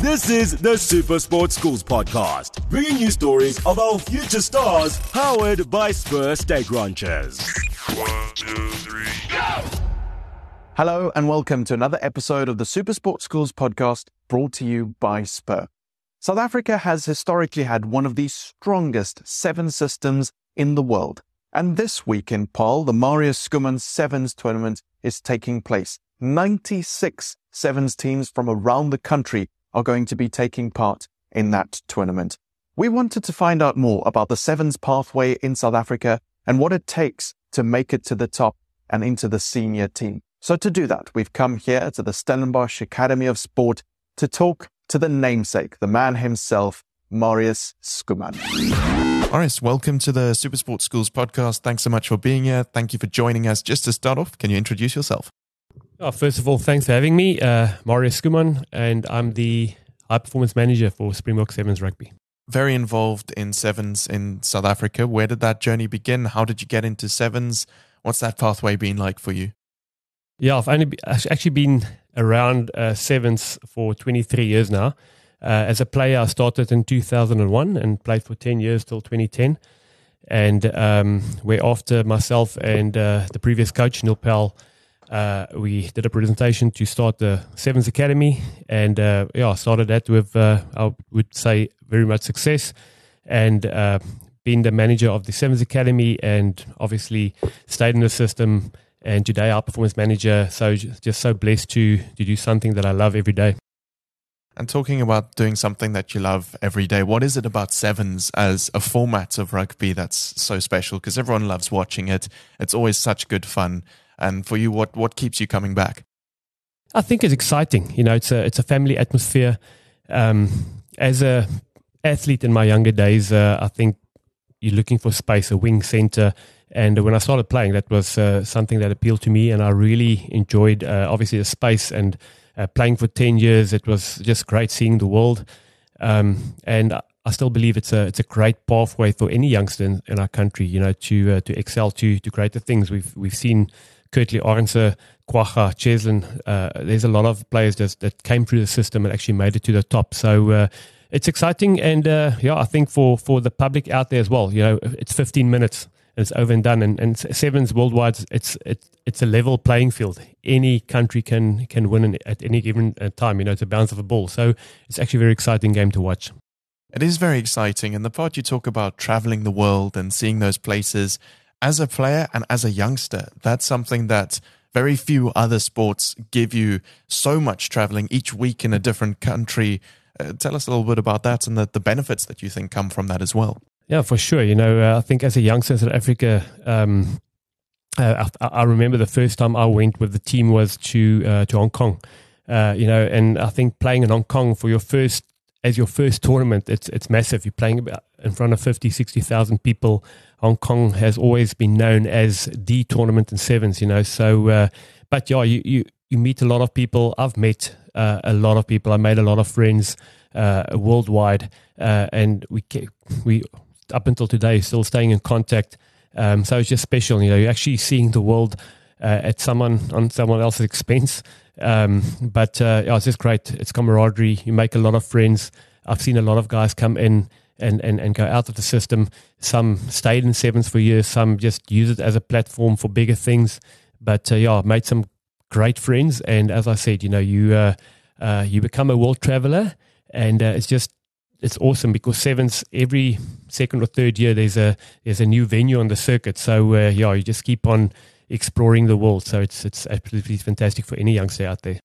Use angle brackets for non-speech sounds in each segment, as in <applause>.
This is the Super Sports Schools podcast, bringing you stories of our future stars, powered by Spur Steak Ranches. One, two, three, go! Hello, and welcome to another episode of the Super Sports Schools podcast brought to you by Spur. South Africa has historically had one of the strongest seven systems in the world. And this week in Paarl, the Marius Schoeman Sevens tournament is taking place. 96 Sevens teams from around the country are going to be taking part in that tournament. We wanted to find out more about the Sevens pathway in South Africa and what it takes to make it to the top and into the senior team. So to do that, we've come here to the Stellenbosch Academy of Sport to talk to the namesake, the man himself, Marius Schoeman. Marius, welcome to the Super Sports Schools podcast. Thanks so much for being here. Thank you for joining us. Just to start off, can you introduce yourself? Oh, first of all, thanks for having me. Uh, Marius Schoeman, and I'm the high performance manager for Springbok Sevens Rugby. Very involved in sevens in South Africa. Where did that journey begin? How did you get into sevens? What's that pathway been like for you? Yeah, I've only be, actually been around uh, sevens for 23 years now. Uh, as a player, I started in 2001 and played for 10 years till 2010. And um, where after myself and uh, the previous coach, Neil Powell, uh, we did a presentation to start the Sevens Academy, and uh, yeah, started that with uh, I would say very much success, and uh, being the manager of the Sevens Academy, and obviously stayed in the system. And today, our performance manager. So just so blessed to to do something that I love every day. And talking about doing something that you love every day, what is it about sevens as a format of rugby that's so special? Because everyone loves watching it. It's always such good fun. And for you, what what keeps you coming back? I think it's exciting. You know, it's a it's a family atmosphere. Um, as a athlete in my younger days, uh, I think you're looking for space, a wing center. And when I started playing, that was uh, something that appealed to me, and I really enjoyed uh, obviously the space and uh, playing for ten years. It was just great seeing the world, um, and I still believe it's a it's a great pathway for any youngster in, in our country, you know, to uh, to excel to to greater things. We've we've seen Kurt-Lee Arendse, Kwagga, Cheslin. Uh, there's a lot of players that, that came through the system and actually made it to the top. So uh, it's exciting, and uh, yeah, I think for for the public out there as well. You know, it's 15 minutes it's over and done. And, and sevens worldwide, it's it's it's a level playing field. Any country can can win at any given uh, time. You know, it's a bounce of a ball. So it's actually a very exciting game to watch. It is very exciting, and the part you talk about traveling the world and seeing those places as a player and as a youngster, that's something that very few other sports give you so much traveling each week in a different country. Uh, tell us a little bit about that and the, the benefits that you think come from that as well. Yeah, for sure. You know, uh, I think as a youngster in South Africa, um, uh, I, I, remember the first time I went with the team was to uh, to Hong Kong. Uh, you know, and I think playing in Hong Kong for your first as your first tournament, it's it's massive. You're playing in front of 50, 60,000 people. Hong Kong has always been known as the tournament in sevens, you know. So, uh, but yeah, you, you, you meet a lot of people. I've met uh, a lot of people. I made a lot of friends uh, worldwide, uh, and we we up until today still staying in contact. Um, so it's just special, you know. You're actually seeing the world uh, at someone on someone else's expense. Um, but uh, yeah, it's just great. It's camaraderie. You make a lot of friends. I've seen a lot of guys come in and, and, and go out of the system. Some stayed in sevens for years. Some just use it as a platform for bigger things. But uh, yeah, made some great friends. And as I said, you know, you uh, uh, you become a world traveler, and uh, it's just it's awesome because sevens every second or third year there's a there's a new venue on the circuit. So uh, yeah, you just keep on exploring the world. So it's it's absolutely fantastic for any youngster out there.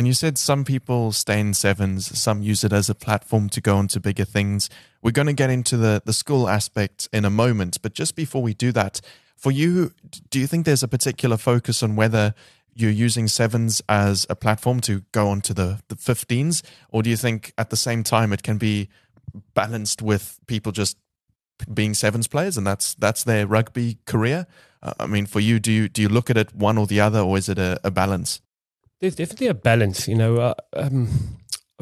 And you said some people stay in sevens, some use it as a platform to go into bigger things. We're going to get into the, the school aspect in a moment. But just before we do that, for you, do you think there's a particular focus on whether you're using sevens as a platform to go on to the, the 15s? Or do you think at the same time it can be balanced with people just being sevens players and that's that's their rugby career? Uh, I mean, for you, do you do you look at it one or the other, or is it a, a balance? There's definitely a balance. You know, uh, um,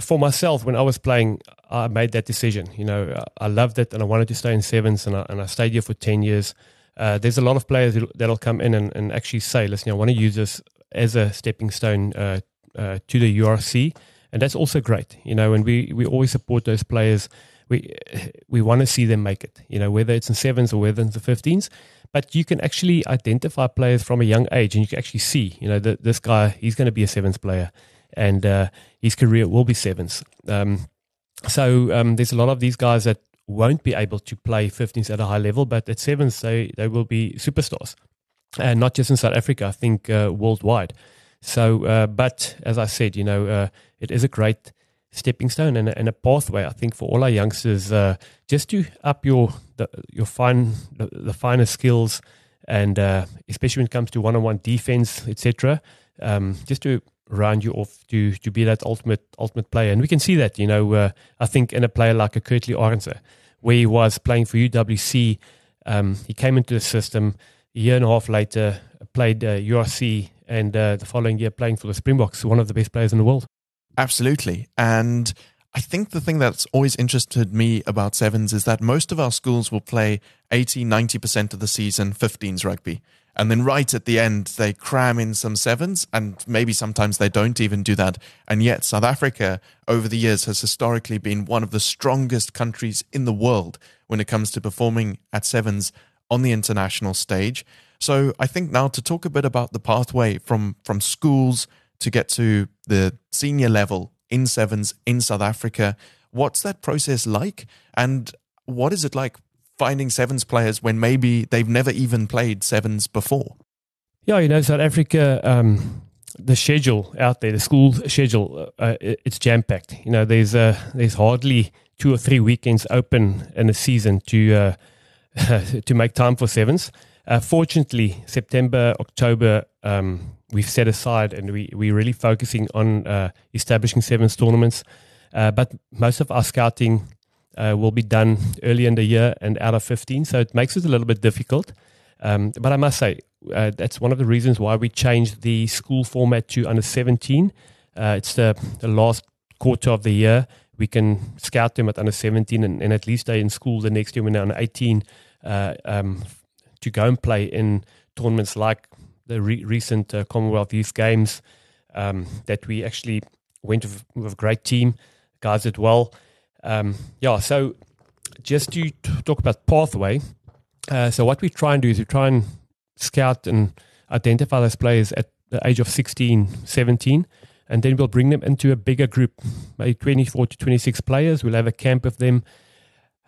for myself, when I was playing, I made that decision. You know, I loved it and I wanted to stay in sevens, and I, and I stayed here for ten years. Uh, there's a lot of players that'll come in and, and actually say, "Listen, I want to use this as a stepping stone uh, uh, to the URC." and that's also great. You know, and we we always support those players. We we want to see them make it. You know, whether it's in sevens or whether it's in fifteens. But you can actually identify players from a young age, and you can actually see, you know, that this guy he's going to be a sevens player, and uh, his career will be sevens. Um, so um, there's a lot of these guys that won't be able to play 15s at a high level, but at sevens they they will be superstars, and not just in South Africa, I think uh, worldwide. So, uh, but as I said, you know, uh, it is a great stepping stone and a, and a pathway. I think for all our youngsters, uh, just to up your the, your fine the, the skills, and uh, especially when it comes to one-on-one defense, etc. Um, just to round you off to to be that ultimate ultimate player, and we can see that. You know, uh, I think in a player like a Kurt-Lee Arendse, where he was playing for UWC, um, he came into the system. A year and a half later, played uh, URC, and uh, the following year playing for the Springboks, one of the best players in the world. Absolutely. And I think the thing that's always interested me about sevens is that most of our schools will play 80, 90% of the season 15s rugby. And then right at the end, they cram in some sevens, and maybe sometimes they don't even do that. And yet, South Africa, over the years, has historically been one of the strongest countries in the world when it comes to performing at sevens on the international stage. So I think now to talk a bit about the pathway from, from schools to get to the senior level in sevens in South Africa. What's that process like? And what is it like finding sevens players when maybe they've never even played sevens before? Yeah, you know, South Africa, um, the schedule out there, the school schedule, uh, it's jam packed. You know, there's uh, there's hardly two or three weekends open in a season to uh, <laughs> to make time for sevens. Uh, fortunately, September, October, um, we've set aside and we, we're really focusing on uh, establishing sevens tournaments. Uh, but most of our scouting uh, will be done early in the year and out of 15, so it makes it a little bit difficult. Um, but I must say, uh, that's one of the reasons why we changed the school format to under 17. Uh, it's the, the last quarter of the year. We can scout them at under 17 and, and at least stay in school the next year when they're under 18 uh, um, to go and play in tournaments like the re- recent uh, Commonwealth Youth Games um, that we actually went with, with, a great team. Guys did well. Um, yeah, so just to talk about pathway. Uh, so what we try and do is we try and scout and identify those players at the age of 16, 17, and then we'll bring them into a bigger group, maybe 24 to 26 players. We'll have a camp of them.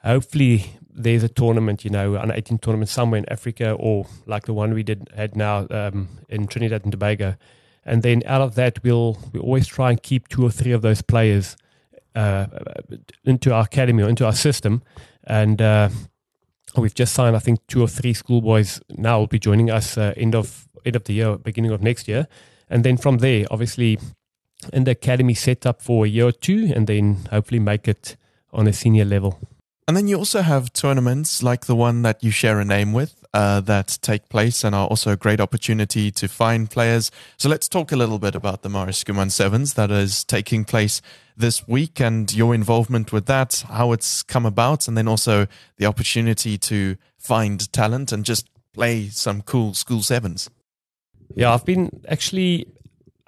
Hopefully, there's a tournament, you know, an 18 tournament somewhere in Africa, or like the one we did had now um, in Trinidad and Tobago, and then out of that, we'll we always try and keep two or three of those players uh, into our academy or into our system, and uh, we've just signed, I think, two or three schoolboys now will be joining us uh, end of end of the year, beginning of next year, and then from there, obviously, in the academy set up for a year or two, and then hopefully make it on a senior level. And then you also have tournaments like the one that you share a name with uh, that take place and are also a great opportunity to find players. So let's talk a little bit about the Marius Schoeman Sevens that is taking place this week and your involvement with that, how it's come about, and then also the opportunity to find talent and just play some cool school sevens. Yeah, I've been actually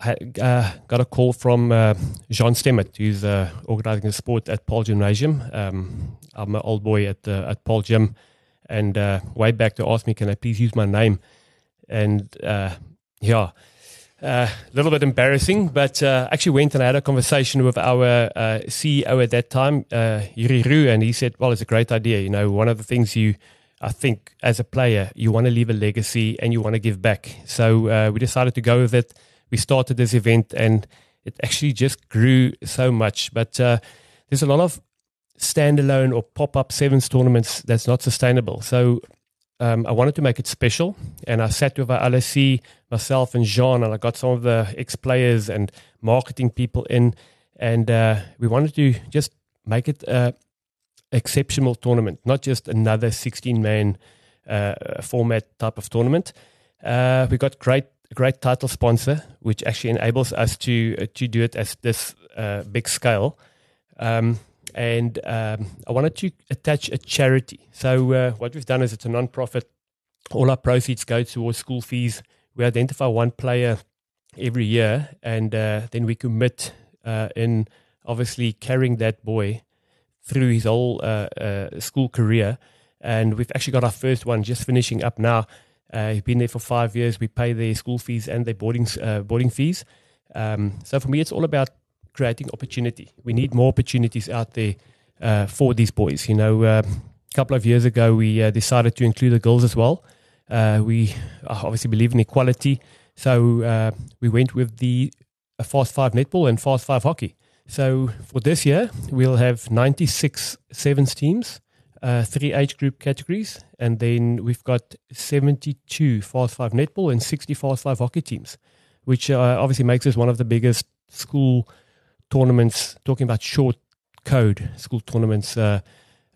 uh, got a call from uh, Jean Stemmert, who's uh, organizing the sport at Paarl Gymnasium. Um, I'm an old boy at uh, at Paarl Gym, and uh, way back to ask me, can I please use my name? And uh, yeah, a little bit embarrassing, but actually went and I had a conversation with our CEO at that time, Jurie Roux, and he said, well, it's a great idea. You know, one of the things you I think as a player, you want to leave a legacy and you want to give back. So we decided to go with it we started this event and it actually just grew so much. But uh, there's a lot of standalone or pop up sevens tournaments that's not sustainable. So um, I wanted to make it special. And I sat with our LSC, myself and Jean, and I got some of the ex players and marketing people in. And uh, we wanted to just make it an exceptional tournament, not just another 16 man uh, format type of tournament. Uh, we got great great title sponsor, which actually enables us to uh, to do it as this uh, big scale. Um, and um, I wanted to attach a charity. So uh, what we've done is it's a non-profit. All our proceeds go towards school fees. We identify one player every year, and uh, then we commit uh, in obviously carrying that boy through his whole uh, school career. And we've actually got our first one just finishing up now. Uh, he's been there for five years. We pay their school fees and their boarding uh, boarding fees. Um, so for me, it's all about creating opportunity. We need more opportunities out there uh, for these boys. You know, uh, a couple of years ago, we uh, decided to include the girls as well. Uh, we obviously believe in equality, so uh, we went with the uh, Fast Five netball and Fast Five hockey. So for this year, we'll have 96 sevens teams, uh, three age group categories, and then we've got 72 Fast Five netball and 60 Fast Five hockey teams, which uh, obviously makes us one of the biggest school tournaments. Talking about short code school tournaments, uh,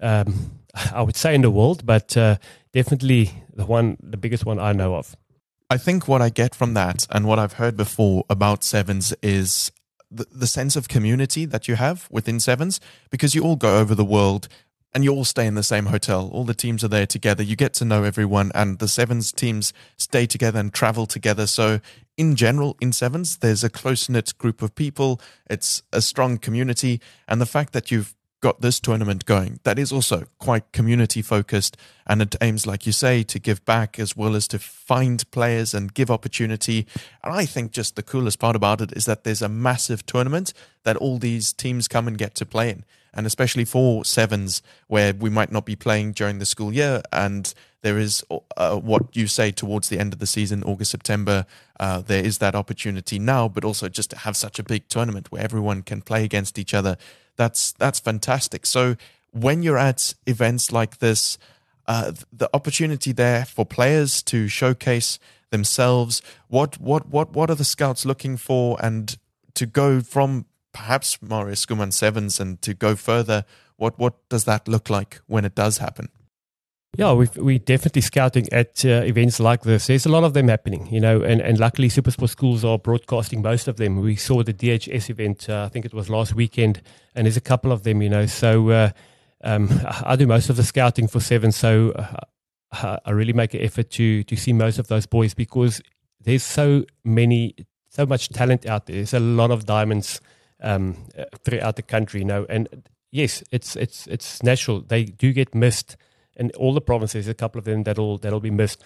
um, <laughs> I would say in the world, but uh, definitely the one, the biggest one I know of. I think what I get from that and what I've heard before about sevens is the, the sense of community that you have within sevens because you all go over the world and you all stay in the same hotel. All the teams are there together. You get to know everyone, and the sevens teams stay together and travel together. So, in general, in sevens, there's a close knit group of people. It's a strong community, and the fact that you've got this tournament going that is also quite community focused and it aims like you say to give back as well as to find players and give opportunity. And i think just the coolest part about it is that there's a massive tournament that all these teams come and get to play in and especially for sevens where we might not be playing during the school year and there is uh, what you say towards the end of the season august september uh, there is that opportunity now but also just to have such a big tournament where everyone can play against each other that's that's fantastic. So when you're at events like this, uh, the opportunity there for players to showcase themselves. What what what what are the scouts looking for, and to go from perhaps Marius Schoeman sevens and to go further? What what does that look like when it does happen? Yeah, we we definitely scouting at uh, events like this. There's a lot of them happening, you know, and, and luckily Supersport schools are broadcasting most of them. We saw the DHS event, uh, I think it was last weekend, and there's a couple of them, you know. So uh, um, I do most of the scouting for Seven, so uh, I really make an effort to to see most of those boys because there's so many, so much talent out there. There's a lot of diamonds um, uh, throughout the country, you know, and yes, it's it's it's natural. They do get missed in all the provinces. A couple of them that'll that'll be missed.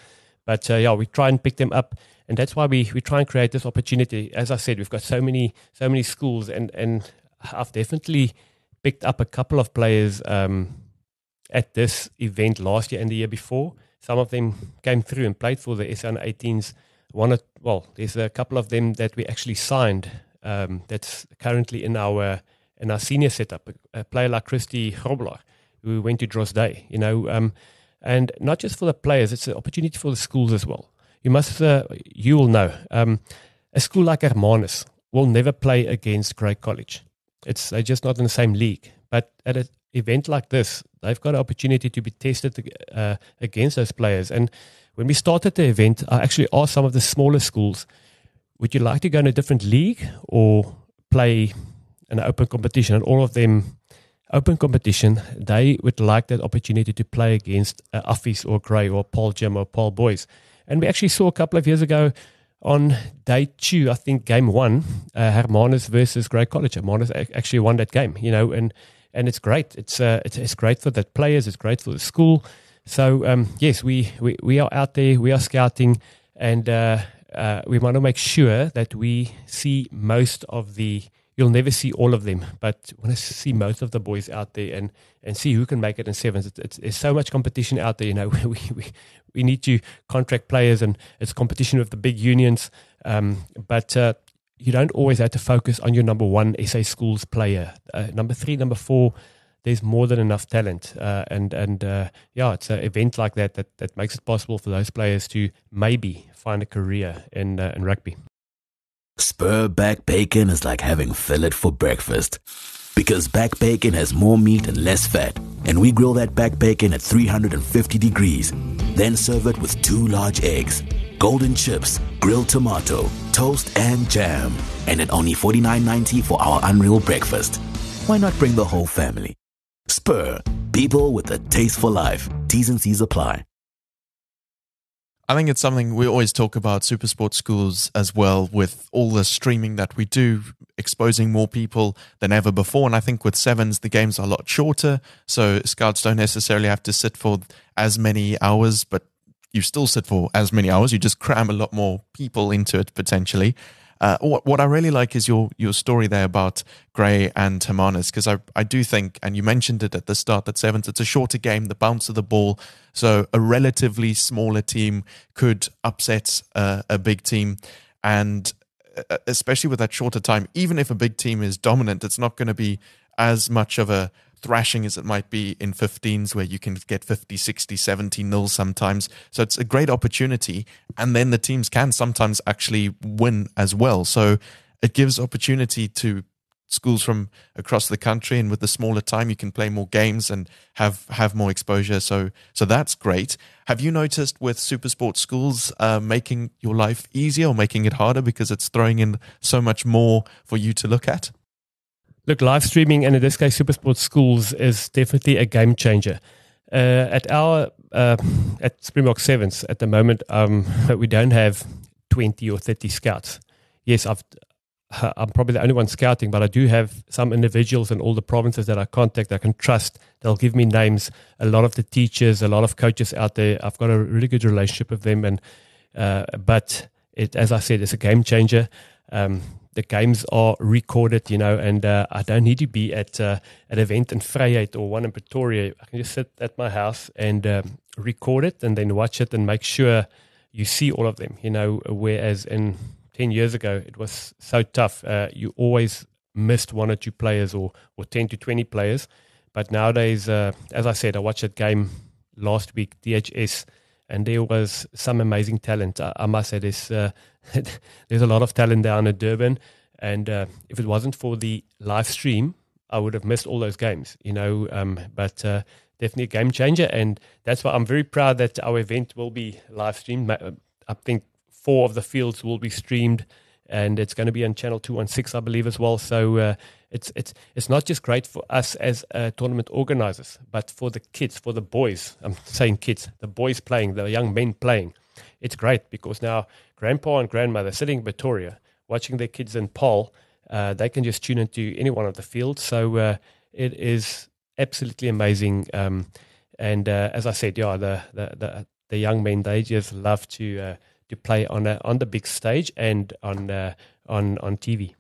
But uh, yeah, we try and pick them up, and that's why we, we try and create this opportunity. As I said, we've got so many so many schools, and and I've definitely picked up a couple of players um, at this event last year and the year before. Some of them came through and played for the SN18s. One, well, there's a couple of them that we actually signed. Um, that's currently in our in our senior setup. A player like Christie Grobbelaar who went to Drostdy, you know, um, and not just for the players, it's an opportunity for the schools as well. You must, uh, you will know, um, a school like Hermanus will never play against Grey College. It's they're just not in the same league. But at an event like this, they've got an opportunity to be tested uh, against those players. And when we started the event, I actually asked some of the smaller schools, would you like to go in a different league or play an open competition? And all of them open competition, they would like that opportunity to play against uh, or Grey or Paarl Gym or Paarl Boys. And we actually saw a couple of years ago on day two, I think game one, uh, Hermanus versus Grey College. Hermanus actually won that game, you know, and and it's great. It's uh, it's, it's great for the players. It's great for the school. So um, yes, we, we we are out there. We are scouting, and uh, uh, we want to make sure that we see most of the you'll never see all of them, but want to see most of the boys out there and, and see who can make it in sevens. It's, it's, there's so much competition out there. You know, <laughs> we, we, we need to contract players and it's competition with the big unions. Um, but uh, you don't always have to focus on your number one SA schools player. Uh, number three, number four, there's more than enough talent. Uh, and and uh, yeah, it's an event like that, that that makes it possible for those players to maybe find a career in, uh, in rugby. Spur back bacon is like having fillet for breakfast. Because back bacon has more meat and less fat, and we grill that back bacon at 350 degrees, then serve it with two large eggs, golden chips, grilled tomato, toast, and jam. And at only $49.90 for our unreal breakfast. Why not bring the whole family? Spur, people with a taste for life. T's and C's apply. I think it's something we always talk about super sports schools as well with all the streaming that we do, exposing more people than ever before. And I think with sevens, the games are a lot shorter. So scouts don't necessarily have to sit for as many hours, but you still sit for as many hours. You just cram a lot more people into it potentially. Uh, what, what I really like is your your story there about Grey and Hermanus because I I do think and you mentioned it at the start that sevens it's a shorter game the bounce of the ball. So a relatively smaller team could upset uh, a big team. And uh, especially with that shorter time even if a big team is dominant it's not going to be as much of a thrashing as it might be in 15s where you can get 50 60 70 nil sometimes. So it's a great opportunity. And then the teams can sometimes actually win as well. So it gives opportunity to schools from across the country. And with the smaller time you can play more games and have have more exposure. So so that's great. Have you noticed with super sports schools uh, making your life easier or making it harder because it's throwing in so much more for you to look at Look, live streaming and in this case, Supersport Schools is definitely a game changer. Uh, at our uh, at Springbok Sevens at the moment, um, <laughs> we don't have twenty or thirty scouts. Yes, I've I'm probably the only one scouting, but I do have some individuals in all the provinces that I contact. I can trust. They'll give me names. A lot of the teachers, a lot of coaches out there. I've got a really good relationship with them, and uh, but it, as I said, it's a game changer. Um, the games are recorded, you know, and uh, I don't need to be at uh, an event in Vryheid or one in Pretoria. I can just sit at my house and um, record it and then watch it and make sure you see all of them, you know. Whereas in 10 years ago, it was so tough. Uh, you always missed one or two players or, or 10 to 20 players. But nowadays, uh, as I said, I watched that game last week, DHS, and there was some amazing talent. I, I must say, there's uh, <laughs> there's a lot of talent down in Durban, and uh, if it wasn't for the live stream, I would have missed all those games. You know, um, but uh, definitely a game changer, and that's why I'm very proud that our event will be live streamed. I think four of the fields will be streamed, and it's going to be on Channel Two One Six, I believe, as well. So uh, it's it's it's not just great for us as uh, tournament organizers, but for the kids, for the boys. I'm saying kids, the boys playing, the young men playing. It's great because now grandpa and grandmother sitting in Pretoria watching their kids in Paarl, uh, they can just tune into any one of the fields. So uh, it is absolutely amazing. Um, and uh, as I said, yeah, the, the, the the young men they just love to uh, to play on a, on the big stage and on uh, on on TV.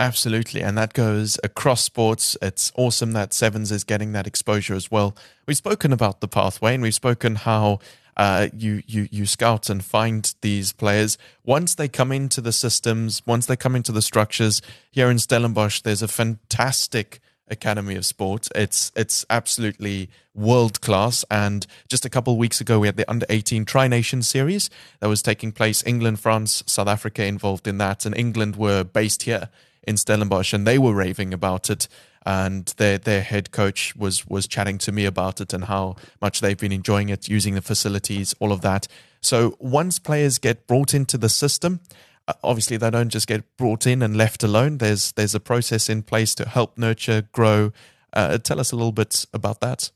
Absolutely. And that goes across sports. It's awesome that Sevens is getting that exposure as well. We've spoken about the pathway and we've spoken how uh, you, you, you scout and find these players. Once they come into the systems, once they come into the structures, here in Stellenbosch, there's a fantastic Academy of Sport. It's it's absolutely world class. And just a couple of weeks ago, we had the Under 18 Tri Nation Series that was taking place. England, France, South Africa involved in that, and England were based here in Stellenbosch, and they were raving about it. And their their head coach was was chatting to me about it and how much they've been enjoying it, using the facilities, all of that. So once players get brought into the system, uh, obviously they don't just get brought in and left alone. There's there's a process in place to help nurture, grow. Uh, tell us a little bit about that.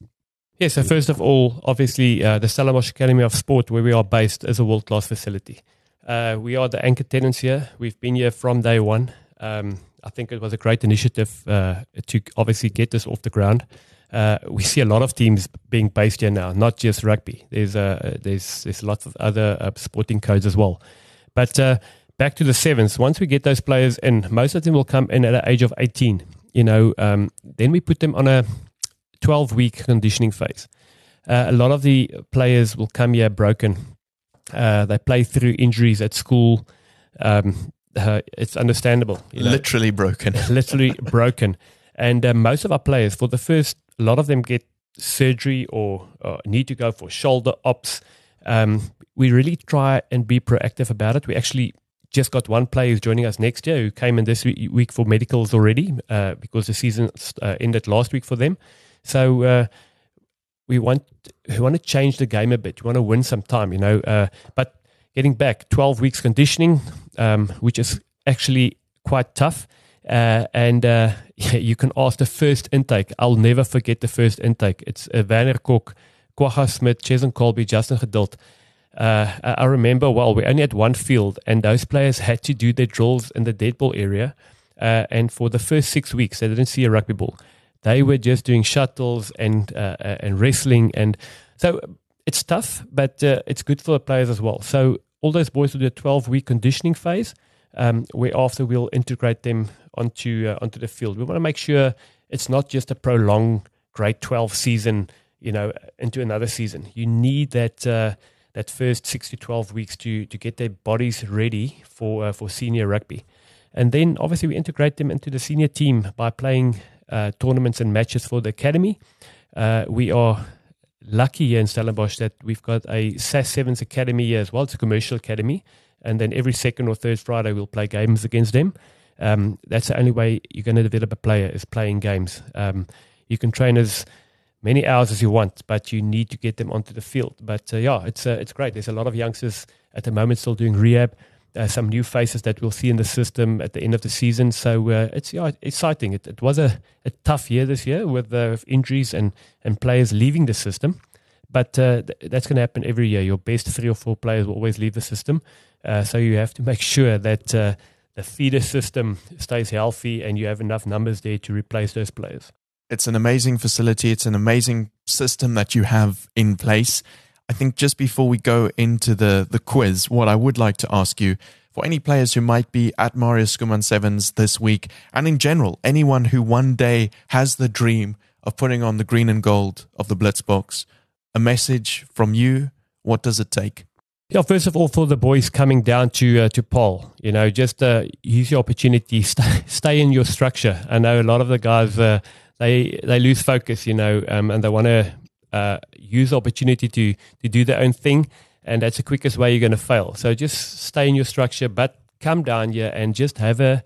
Yeah, so first of all, obviously, uh, the Stellenbosch Academy of Sport, where we are based, is a world class facility. Uh, we are the anchor tenants here. We've been here from day one. Um, I think it was a great initiative uh, to obviously get this off the ground. Uh, we see a lot of teams being based here now, not just rugby. There's uh, there's there's lots of other uh, sporting codes as well. But uh, back to the sevens. Once we get those players in, most of them will come in at the age of 18. You know, um, then we put them on a 12 week conditioning phase. Uh, a lot of the players will come here broken. they play through injuries at school. Um, uh, it's understandable. You know? Literally broken. <laughs> literally broken. And uh, most of our players, for the first, a lot of them get surgery or, or need to go for shoulder ops. Um, we really try and be proactive about it. We actually just got one player who's joining us next year who came in this week for medicals already uh, because the season uh, ended last week for them. So uh, we want we want to change the game a bit. We want to win some time, you know. Uh, but getting back 12 weeks conditioning, um, which is actually quite tough. Uh, and uh, <laughs> you can ask the first intake. I'll never forget the first intake. It's uh, Werner Kok, Kwagga Smith, Cheslin Kolbe, Justin Geduld. Uh, I I remember well, we only had one field, and those players had to do their drills in the dead ball area. Uh, and for the first six weeks, they didn't see a rugby ball. They were just doing shuttles and uh, uh, and wrestling, and so it's tough, but uh, it's good for the players as well. So all those boys will do a 12 week conditioning phase, um, where after we'll integrate them onto uh, onto the field. We want to make sure it's not just a prolonged grade 12 season, you know, into another season. You need that uh, that first six to 12 weeks to to get their bodies ready for uh, for senior rugby, and then obviously we integrate them into the senior team by playing uh, tournaments and matches for the academy. Uh, we are lucky here in Stellenbosch that we've got a SAS Sevens academy here as well. It's a commercial academy, and then every second or third Friday we'll play games against them. Um, that's the only way you're going to develop a player is playing games. Um, you can train as many hours as you want, but you need to get them onto the field. But uh, yeah, it's uh, it's great. There's a lot of youngsters at the moment still doing rehab. Uh, some new faces that we'll see in the system at the end of the season. So uh, it's yeah, exciting. It, it was a, a tough year this year with uh, injuries and, and players leaving the system. But uh, th- that's going to happen every year. Your best three or four players will always leave the system. Uh, so you have to <laughs> make sure that uh, the feeder system stays healthy and you have enough numbers there to replace those players. It's an amazing facility. It's an amazing system that you have in place. I think just before we go into the, the quiz, what I would like to ask you for any players who might be at Marius Schoeman Sevens this week, and in general, anyone who one day has the dream of putting on the green and gold of the Blitzboks, a message from you. What does it take? Yeah, first of all, for the boys coming down to uh, to Paarl, you know, just uh, use your opportunity, <laughs> stay, stay in your structure. I know a lot of the guys uh, they they lose focus, you know, um, and they want to uh, use the opportunity to to do their own thing, and that's the quickest way you're going to fail. So just stay in your structure, but come down here and just have a,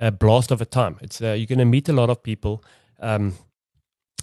a blast of a time. It's uh, you're going to meet a lot of people. Um,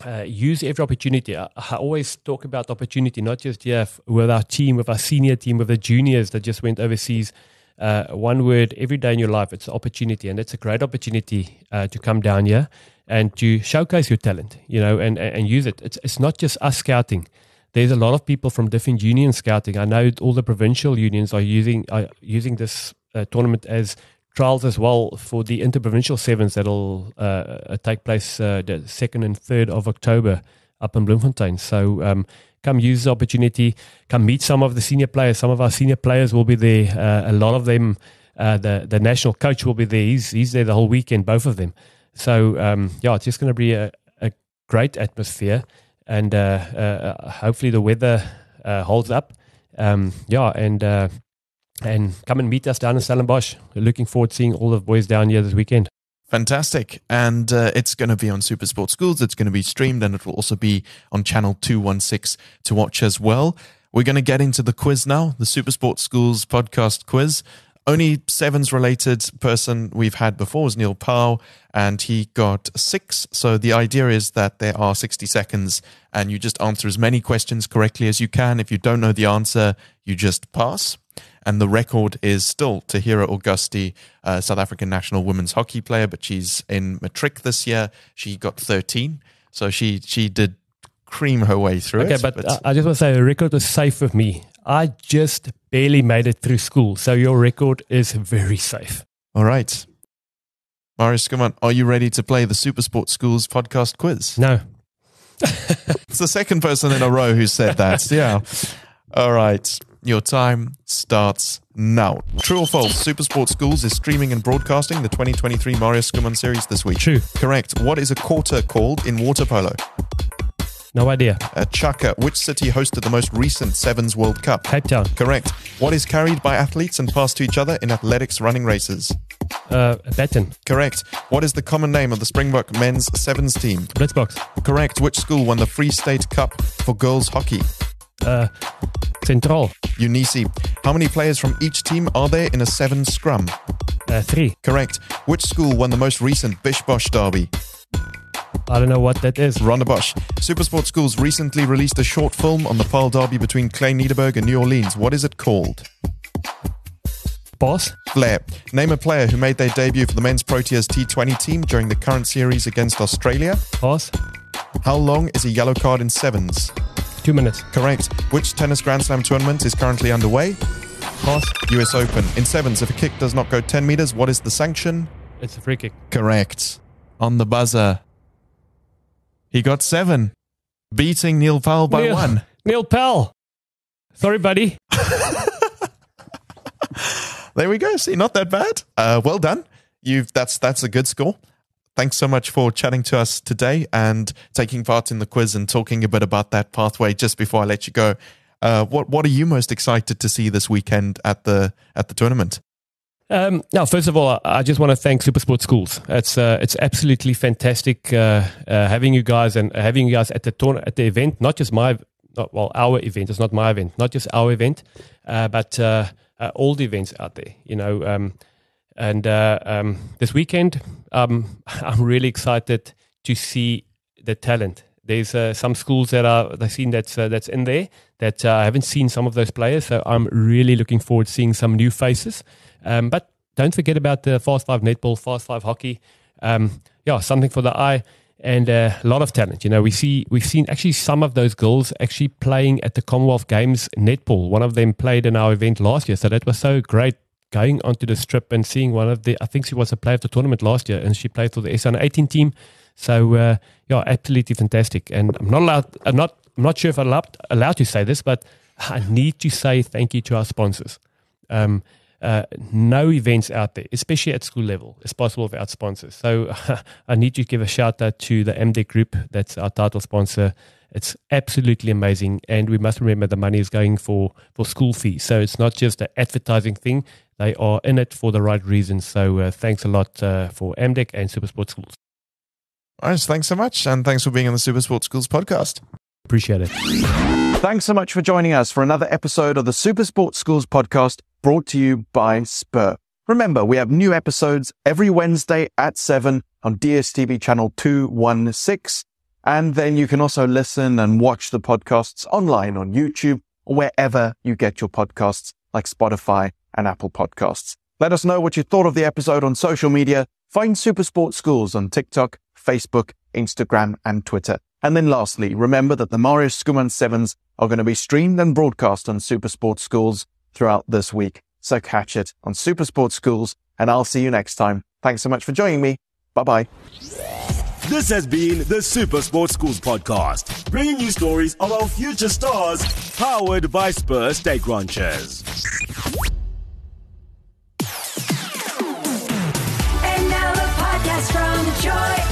uh, use every opportunity. I, I always talk about opportunity, not just here with our team, with our senior team, with the juniors that just went overseas. Uh, one word every day in your life, it's opportunity, and it's a great opportunity uh, to come down here and to showcase your talent, you know, and, and, use it. It's, it's not just us scouting. There's a lot of people from different unions scouting. I know all the provincial unions are using are using this uh, tournament as trials as well for the interprovincial sevens that'll uh, uh, take place uh, the second and third of October up in Bloemfontein. So um, come use the opportunity, come meet some of the senior players. Some of our senior players will be there. Uh, a lot of them, uh, the the national coach will be there. He's he's there the whole weekend, both of them. So um, yeah, it's just going to be a, a great atmosphere, and uh, uh, hopefully the weather uh, holds up. Um, yeah, and uh, and come and meet us down in Stellenbosch. Looking forward to seeing all the boys down here this weekend. Fantastic. And uh, it's going to be on Super Sport Schools. It's going to be streamed and it will also be on channel 216 to watch as well. We're going to get into the quiz now, the Super Sport Schools podcast quiz. Only sevens related person we've had before was Neil Powell, and he got six. So the idea is that there are 60 seconds, and you just answer as many questions correctly as you can. If you don't know the answer, you just pass. And the record is still Tahira Augusti, uh, South African national women's hockey player, but she's in matric this year. She got 13. So she, she did cream her way through Okay, it. but, uh, I just want to say the record was safe with me. I just barely made it through school, so your record is very safe. All right. Marius, come on. Are you ready to play the Super Sport Schools podcast quiz? No, <laughs> It's the second person in a row who said that. <laughs> yeah. All right. Your time starts now. True or false? Super Sport Schools is streaming and broadcasting the 2023 Marius Schoeman series this week. True. Correct. What is a quarter called in water polo? No idea. A chukka. Which city hosted the most recent Sevens World Cup? Cape Town, Correct. What is carried by athletes and passed to each other in athletics running races? uh, Baton, Correct. What is the common name of the Springbok men's sevens team? Blitzboks, Correct. Which school won the Free State Cup for girls hockey? uh, Central, Unisi. How many players from each team are there in a seven scrum? uh, three. Correct. Which school won the most recent Bish Bosh derby? I don't know what that is. Rondebosch. Supersport Schools recently released a short film on the Paarl derby between Klein Nederburg and New Orleans. What is it called? Boss, Flair. Name a player who made their debut for the men's Proteas T20 team during the current series against Australia. boss, How long is a yellow card in sevens? Two minutes. Correct. Which tennis Grand Slam tournament is currently underway? Pass. US Open. In sevens, if a kick does not go 10 meters, what is the sanction? It's a free kick. Correct. On the buzzer. He got seven, beating Neil Powell by Neil, one. <laughs> Neil Pell. Sorry, buddy. There we go. See, not that bad. Uh, well done. You've that's that's a good score. Thanks so much for chatting to us today and taking part in the quiz and talking a bit about that pathway. Just before I let you go, uh, what what are you most excited to see this weekend at the at the tournament? Um, now, first of all, I just want to thank Supersport Schools. It's uh, it's absolutely fantastic uh, uh, having you guys and having you guys at the tour- at the event. Not just my, not, well, our event. It's not my event. Not just our event, uh, but uh, uh, all the events out there. You know, um, and um, this weekend, um, <laughs> I'm really excited to see the talent. There's some schools that are I've seen that's that's in there that I haven't seen some of those players. So I'm really looking forward to seeing some new faces. Um, but don't forget about the fast five netball, fast five hockey. Um, yeah, something for the eye and a lot of talent. You know, we see we've seen actually some of those girls actually playing at the Commonwealth Games netball. One of them played in our event last year, so that was so great. Going onto the strip and seeing one of the, I think she was a player of the tournament last year, and she played for the SN 18 team. So uh, yeah, absolutely fantastic. And I'm not allowed, I'm not, I'm not sure if I'm allowed, allowed to say this, but I need to say thank you to our sponsors. Um, uh, no events out there, especially at school level, is possible without sponsors. So <laughs> I need to give a shout out to the MDEC Group, that's our title sponsor. It's absolutely amazing, and we must remember the money is going for for school fees. So it's not just an advertising thing; they are in it for the right reasons. So uh, thanks a lot uh, for MDEC and Supersport Schools. All right, thanks so much, and thanks for being on the Super Sports Schools podcast. Appreciate it. Thanks so much for joining us for another episode of the Super Sports Schools podcast brought to you by Spur. Remember, we have new episodes every Wednesday at 7 on DSTV channel 216. And then you can also listen and watch the podcasts online on YouTube or wherever you get your podcasts like Spotify and Apple Podcasts. Let us know what you thought of the episode on social media. Find Super Sports Schools on TikTok, Facebook, Instagram, and Twitter. And then lastly, remember that the Mario Schoeman 7s are going to be streamed and broadcast on Supersport Schools throughout this week. So catch it on Supersport Schools, and I'll see you next time. Thanks so much for joining me. Bye bye. This has been the Supersport Schools podcast, bringing you stories of our future stars, powered by Spurs Steak Ranches. And now the podcast from Joy.